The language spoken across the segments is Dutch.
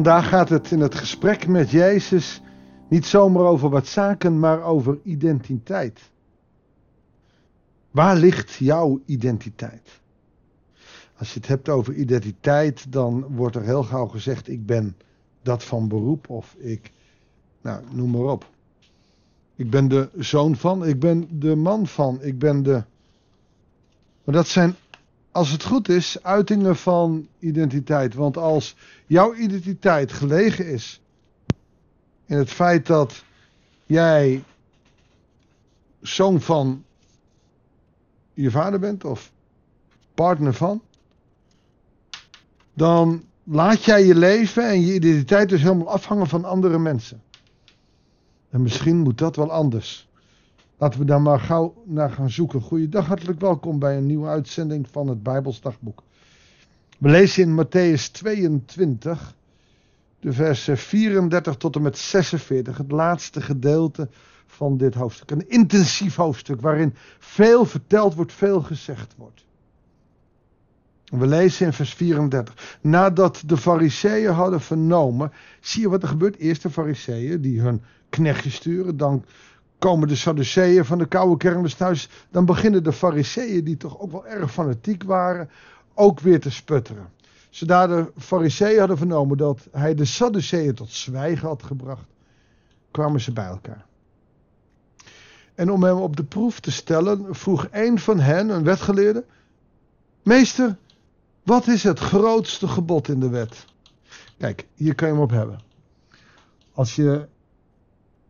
Vandaag gaat het in het gesprek met Jezus niet zomaar over wat zaken, maar over identiteit. Waar ligt jouw identiteit? Als je het hebt over identiteit, dan wordt er heel gauw gezegd: ik ben dat van beroep of ik, nou, noem maar op. Ik ben de zoon van, ik ben de man van, ik ben de. Maar dat zijn, als het goed is, uitingen van identiteit. Want als jouw identiteit gelegen is in het feit dat jij zoon van je vader bent of partner van, dan laat jij je leven en je identiteit dus helemaal afhangen van andere mensen. En misschien moet dat wel anders. Laten we daar maar gauw naar gaan zoeken. Goeiedag, hartelijk welkom bij een nieuwe uitzending van het Bijbelsdagboek. We lezen in Matthäus 22, de versen 34 tot en met 46, het laatste gedeelte van dit hoofdstuk. Een intensief hoofdstuk waarin veel verteld wordt, veel gezegd wordt. We lezen in vers 34. Nadat de fariseeën hadden vernomen, zie je wat er gebeurt. Eerst de fariseeën die hun knechtjes sturen, dan komen de Sadduceeën van de koude kermis thuis. Dan beginnen de fariseeën, die toch ook wel erg fanatiek waren, ook weer te sputteren. Zodra de fariseeën hadden vernomen dat hij de Sadduceeën tot zwijgen had gebracht, kwamen ze bij elkaar. En om hem op de proef te stellen, vroeg een van hen, een wetgeleerde, Meester, wat is het grootste gebod in de wet? Kijk, hier kan je hem op hebben. Als je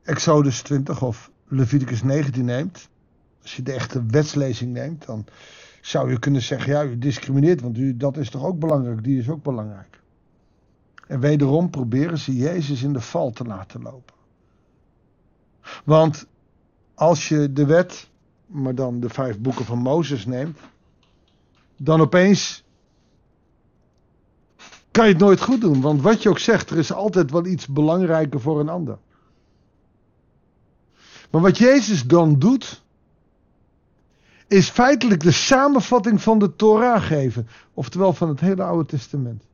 Exodus 20 of Leviticus 19 neemt, als je de echte wetslezing neemt, dan zou je kunnen zeggen, ja, u discrimineert, want u, dat is toch ook belangrijk, die is ook belangrijk. En wederom proberen ze Jezus in de val te laten lopen. Want als je de wet, maar dan de vijf boeken van Mozes neemt, dan opeens kan je het nooit goed doen. Want wat je ook zegt, er is altijd wel iets belangrijker voor een ander. Maar wat Jezus dan doet, is feitelijk de samenvatting van de Torah geven. Oftewel van het hele Oude Testament.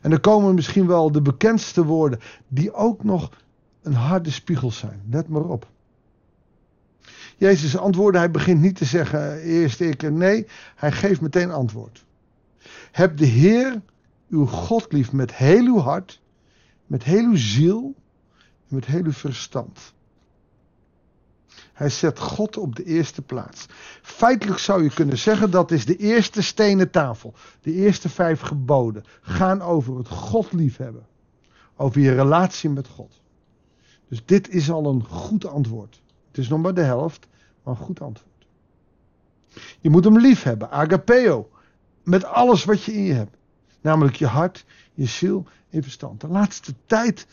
En er komen misschien wel de bekendste woorden, die ook nog een harde spiegel zijn. Let maar op. Jezus antwoordde, hij begint niet te zeggen eerst ik nee, hij geeft meteen antwoord. Heb de Heer, uw God lief met heel uw hart, met heel uw ziel met heel uw verstand. Hij zet God op de eerste plaats. Feitelijk zou je kunnen zeggen dat is de eerste stenen tafel. De eerste vijf geboden gaan over het God liefhebben. Over je relatie met God. Dus dit is al een goed antwoord. Het is nog maar de helft, maar een goed antwoord. Je moet hem lief hebben, agapeo. Met alles wat je in je hebt. Namelijk je hart, je ziel en je verstand. De laatste tijd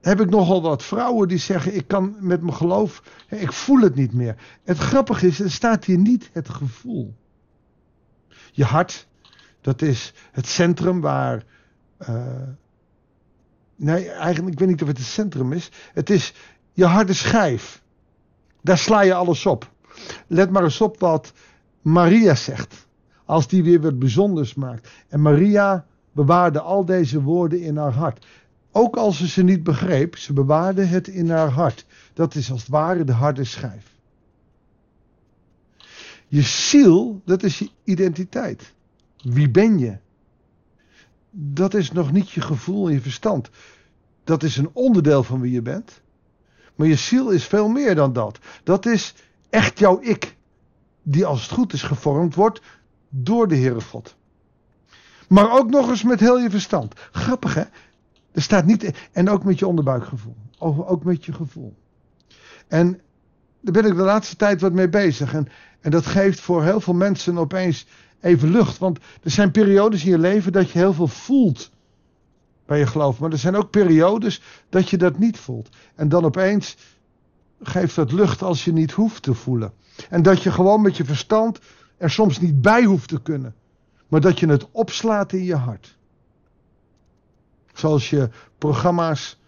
heb ik nogal wat vrouwen die zeggen: Ik kan met mijn geloof, ik voel het niet meer. Het grappige is, er staat hier niet het gevoel. Je hart, dat is het centrum waar. Uh, nee, eigenlijk, ik weet niet of het het centrum is. Het is je harde schijf. Daar sla je alles op. Let maar eens op wat Maria zegt. Als die weer wat bijzonders maakt. En Maria bewaarde al deze woorden in haar hart. Ook als ze ze niet begreep, ze bewaarde het in haar hart. Dat is als het ware de harde schijf. Je ziel, dat is je identiteit. Wie ben je? Dat is nog niet je gevoel en je verstand. Dat is een onderdeel van wie je bent. Maar je ziel is veel meer dan dat. Dat is echt jouw ik. Die als het goed is gevormd wordt door de Heere God. Maar ook nog eens met heel je verstand. Grappig hè? Er staat niet. En ook met je onderbuikgevoel. Ook met je gevoel. En daar ben ik de laatste tijd wat mee bezig. En, en dat geeft voor heel veel mensen opeens even lucht. Want er zijn periodes in je leven dat je heel veel voelt bij je geloof. Maar er zijn ook periodes dat je dat niet voelt. En dan opeens geeft dat lucht als je niet hoeft te voelen. En dat je gewoon met je verstand er soms niet bij hoeft te kunnen. Maar dat je het opslaat in je hart. Zoals je programma's,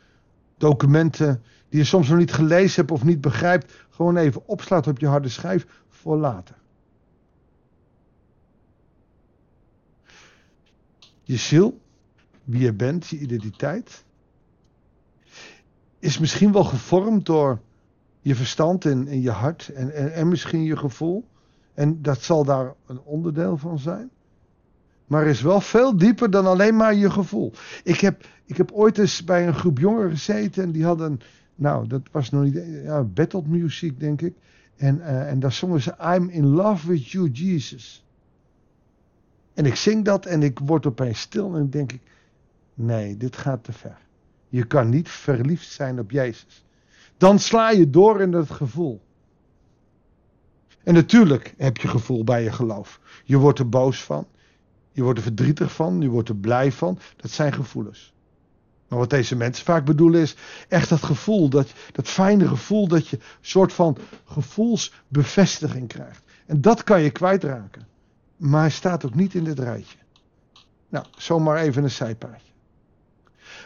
documenten die je soms nog niet gelezen hebt of niet begrijpt, gewoon even opslaat op je harde schijf voor later. Je ziel, wie je bent, je identiteit, is misschien wel gevormd door je verstand en, je hart en, en, en misschien je gevoel. En dat zal daar een onderdeel van zijn. Maar is wel veel dieper dan alleen maar je gevoel. Ik heb, ik heb ooit eens bij een groep jongeren gezeten en die hadden, nou dat was nog niet, ja, battle music denk ik. En, uh, en daar zongen ze I'm in love with you Jesus. En ik zing dat en ik word opeens stil en denk ik, nee dit gaat te ver. Je kan niet verliefd zijn op Jezus. Dan sla je door in het gevoel. En natuurlijk heb je gevoel bij je geloof. Je wordt er boos van. Je wordt er verdrietig van. Je wordt er blij van. Dat zijn gevoelens. Maar wat deze mensen vaak bedoelen is echt dat gevoel, dat, dat fijne gevoel dat je een soort van gevoelsbevestiging krijgt. En dat kan je kwijtraken. Maar hij staat ook niet in dit rijtje. Nou, zomaar even een zijpaadje.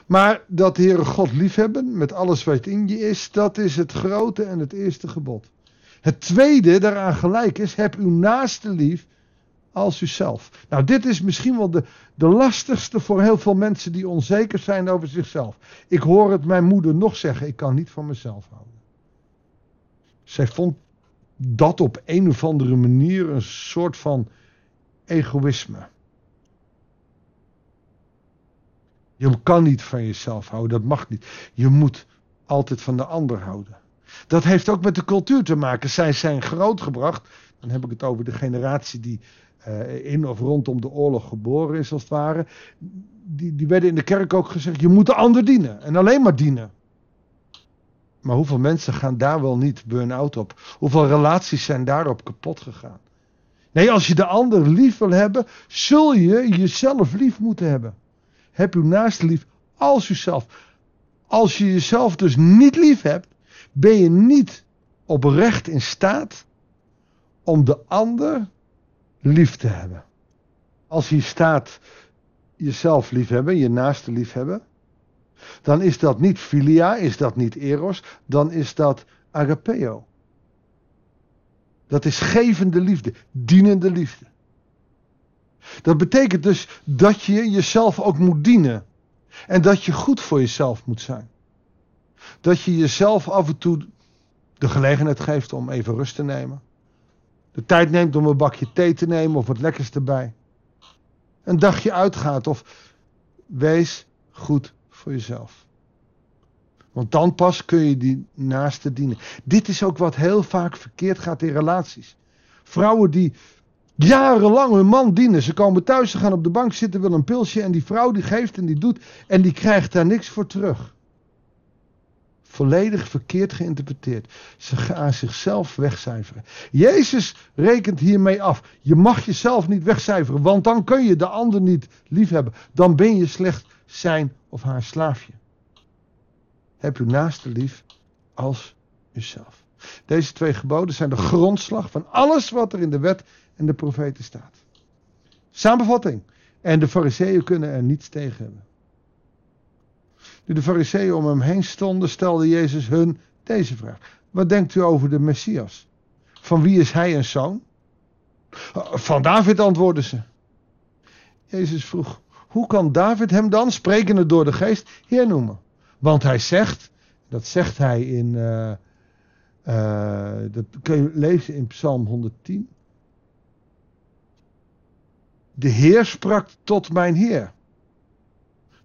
Maar dat Heere God liefhebben met alles wat in je is, dat is het grote en het eerste gebod. Het tweede daaraan gelijk is, heb uw naaste lief als uzelf. Nou, dit is misschien wel de, de lastigste voor heel veel mensen die onzeker zijn over zichzelf. Ik hoor het mijn moeder nog zeggen, ik kan niet van mezelf houden. Zij vond dat op een of andere manier een soort van egoïsme. Je kan niet van jezelf houden, dat mag niet. Je moet altijd van de ander houden. Dat heeft ook met de cultuur te maken. Zij zijn grootgebracht, dan heb ik het over de generatie die in of rondom de oorlog geboren is als het ware. Die, die werden in de kerk ook gezegd, je moet de ander dienen en alleen maar dienen. Maar hoeveel mensen gaan daar wel niet burn-out op? Hoeveel relaties zijn daarop kapot gegaan? Nee, als je de ander lief wil hebben, zul je jezelf lief moeten hebben. Heb uw naaste lief als uzelf. Als je jezelf dus niet lief hebt, ben je niet oprecht in staat om de ander lief te hebben. Als hier staat jezelf lief hebben, je naaste lief hebben, dan is dat niet filia, is dat niet eros, dan is dat agapeo. Dat is gevende liefde, dienende liefde. Dat betekent dus dat je jezelf ook moet dienen. En dat je goed voor jezelf moet zijn. Dat je jezelf af en toe de gelegenheid geeft om even rust te nemen. De tijd neemt om een bakje thee te nemen of wat lekkers erbij. Een dagje uitgaat of wees goed voor jezelf. Want dan pas kun je die naaste dienen. Dit is ook wat heel vaak verkeerd gaat in relaties. Vrouwen die jarenlang hun man dienen. Ze komen thuis, ze gaan op de bank zitten, willen een pilsje. En die vrouw die geeft en die doet. En die krijgt daar niks voor terug. Volledig verkeerd geïnterpreteerd. Ze gaan zichzelf wegcijferen. Jezus rekent hiermee af. Je mag jezelf niet wegcijferen, want dan kun je de ander niet liefhebben. Dan ben je slecht zijn of haar slaafje. Heb uw naaste lief als uzelf. Deze twee geboden zijn de grondslag van alles wat er in de wet en de profeten staat. Samenvatting. En de fariseeën kunnen er niets tegen hebben. Nu de fariseeën om hem heen stonden, stelde Jezus hun deze vraag. Wat denkt u over de Messias? Van wie is hij een zoon? Van David antwoordden ze. Jezus vroeg, hoe kan David hem dan, sprekende door de geest, Heer noemen? Want hij zegt, dat zegt hij in, uh, uh, dat kun je lezen in Psalm 110. De Heer sprak tot mijn Heer.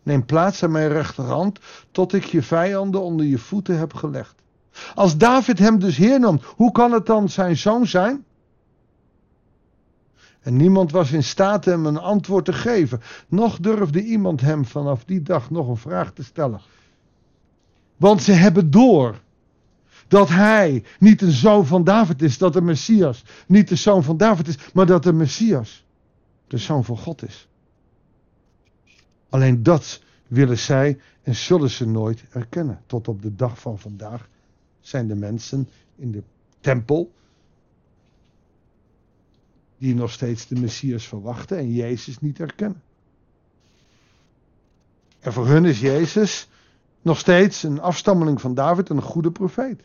Neem plaats aan mijn rechterhand, tot ik je vijanden onder je voeten heb gelegd. Als David hem dus Heer noemt, hoe kan het dan zijn zoon zijn? En niemand was in staat hem een antwoord te geven. Nog durfde iemand hem vanaf die dag nog een vraag te stellen. Want ze hebben door dat hij niet een zoon van David is, dat de Messias niet de zoon van David is, maar dat de Messias de zoon van God is. Alleen dat willen zij en zullen ze nooit erkennen. Tot op de dag van vandaag zijn de mensen in de tempel die nog steeds de Messias verwachten en Jezus niet erkennen. En voor hun is Jezus nog steeds een afstammeling van David en een goede profeet.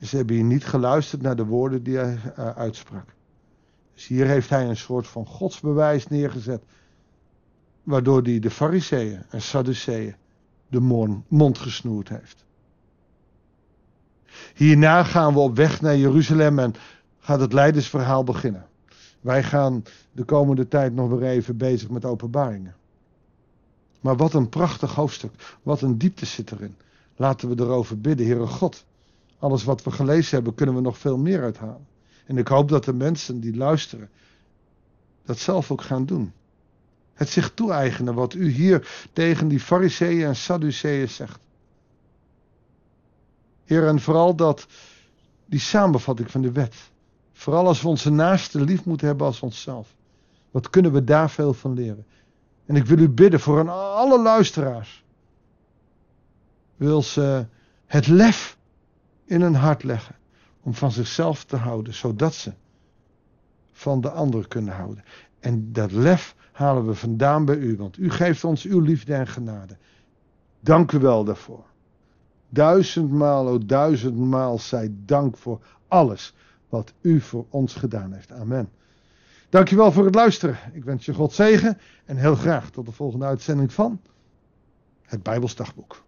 Ze hebben hier niet geluisterd naar de woorden die hij uh, uitsprak. Dus hier heeft hij een soort van godsbewijs neergezet waardoor hij de fariseeën en sadduceeën de mond gesnoerd heeft. Hierna gaan we op weg naar Jeruzalem en gaat het leidersverhaal beginnen. Wij gaan de komende tijd nog weer even bezig met openbaringen. Maar wat een prachtig hoofdstuk. Wat een diepte zit erin. Laten we erover bidden, Heere God. Alles wat we gelezen hebben, kunnen we nog veel meer uithalen. En ik hoop dat de mensen die luisteren, dat zelf ook gaan doen. Het zich toe-eigenen wat u hier tegen die fariseeën en sadduceeën zegt. Heer, en vooral dat, die samenvatting van de wet. Vooral als we onze naaste lief moeten hebben als onszelf. Wat kunnen we daar veel van leren? En ik wil u bidden voor alle luisteraars. Wil ze het lef in hun hart leggen om van zichzelf te houden, zodat ze van de ander kunnen houden. En dat lef halen we vandaan bij u, want u geeft ons uw liefde en genade. Dank u wel daarvoor. Duizendmaal, o duizendmaal zij dank voor alles wat u voor ons gedaan heeft. Amen. Dankjewel voor het luisteren. Ik wens je God zegen en heel graag tot de volgende uitzending van het Bijbelsdagboek.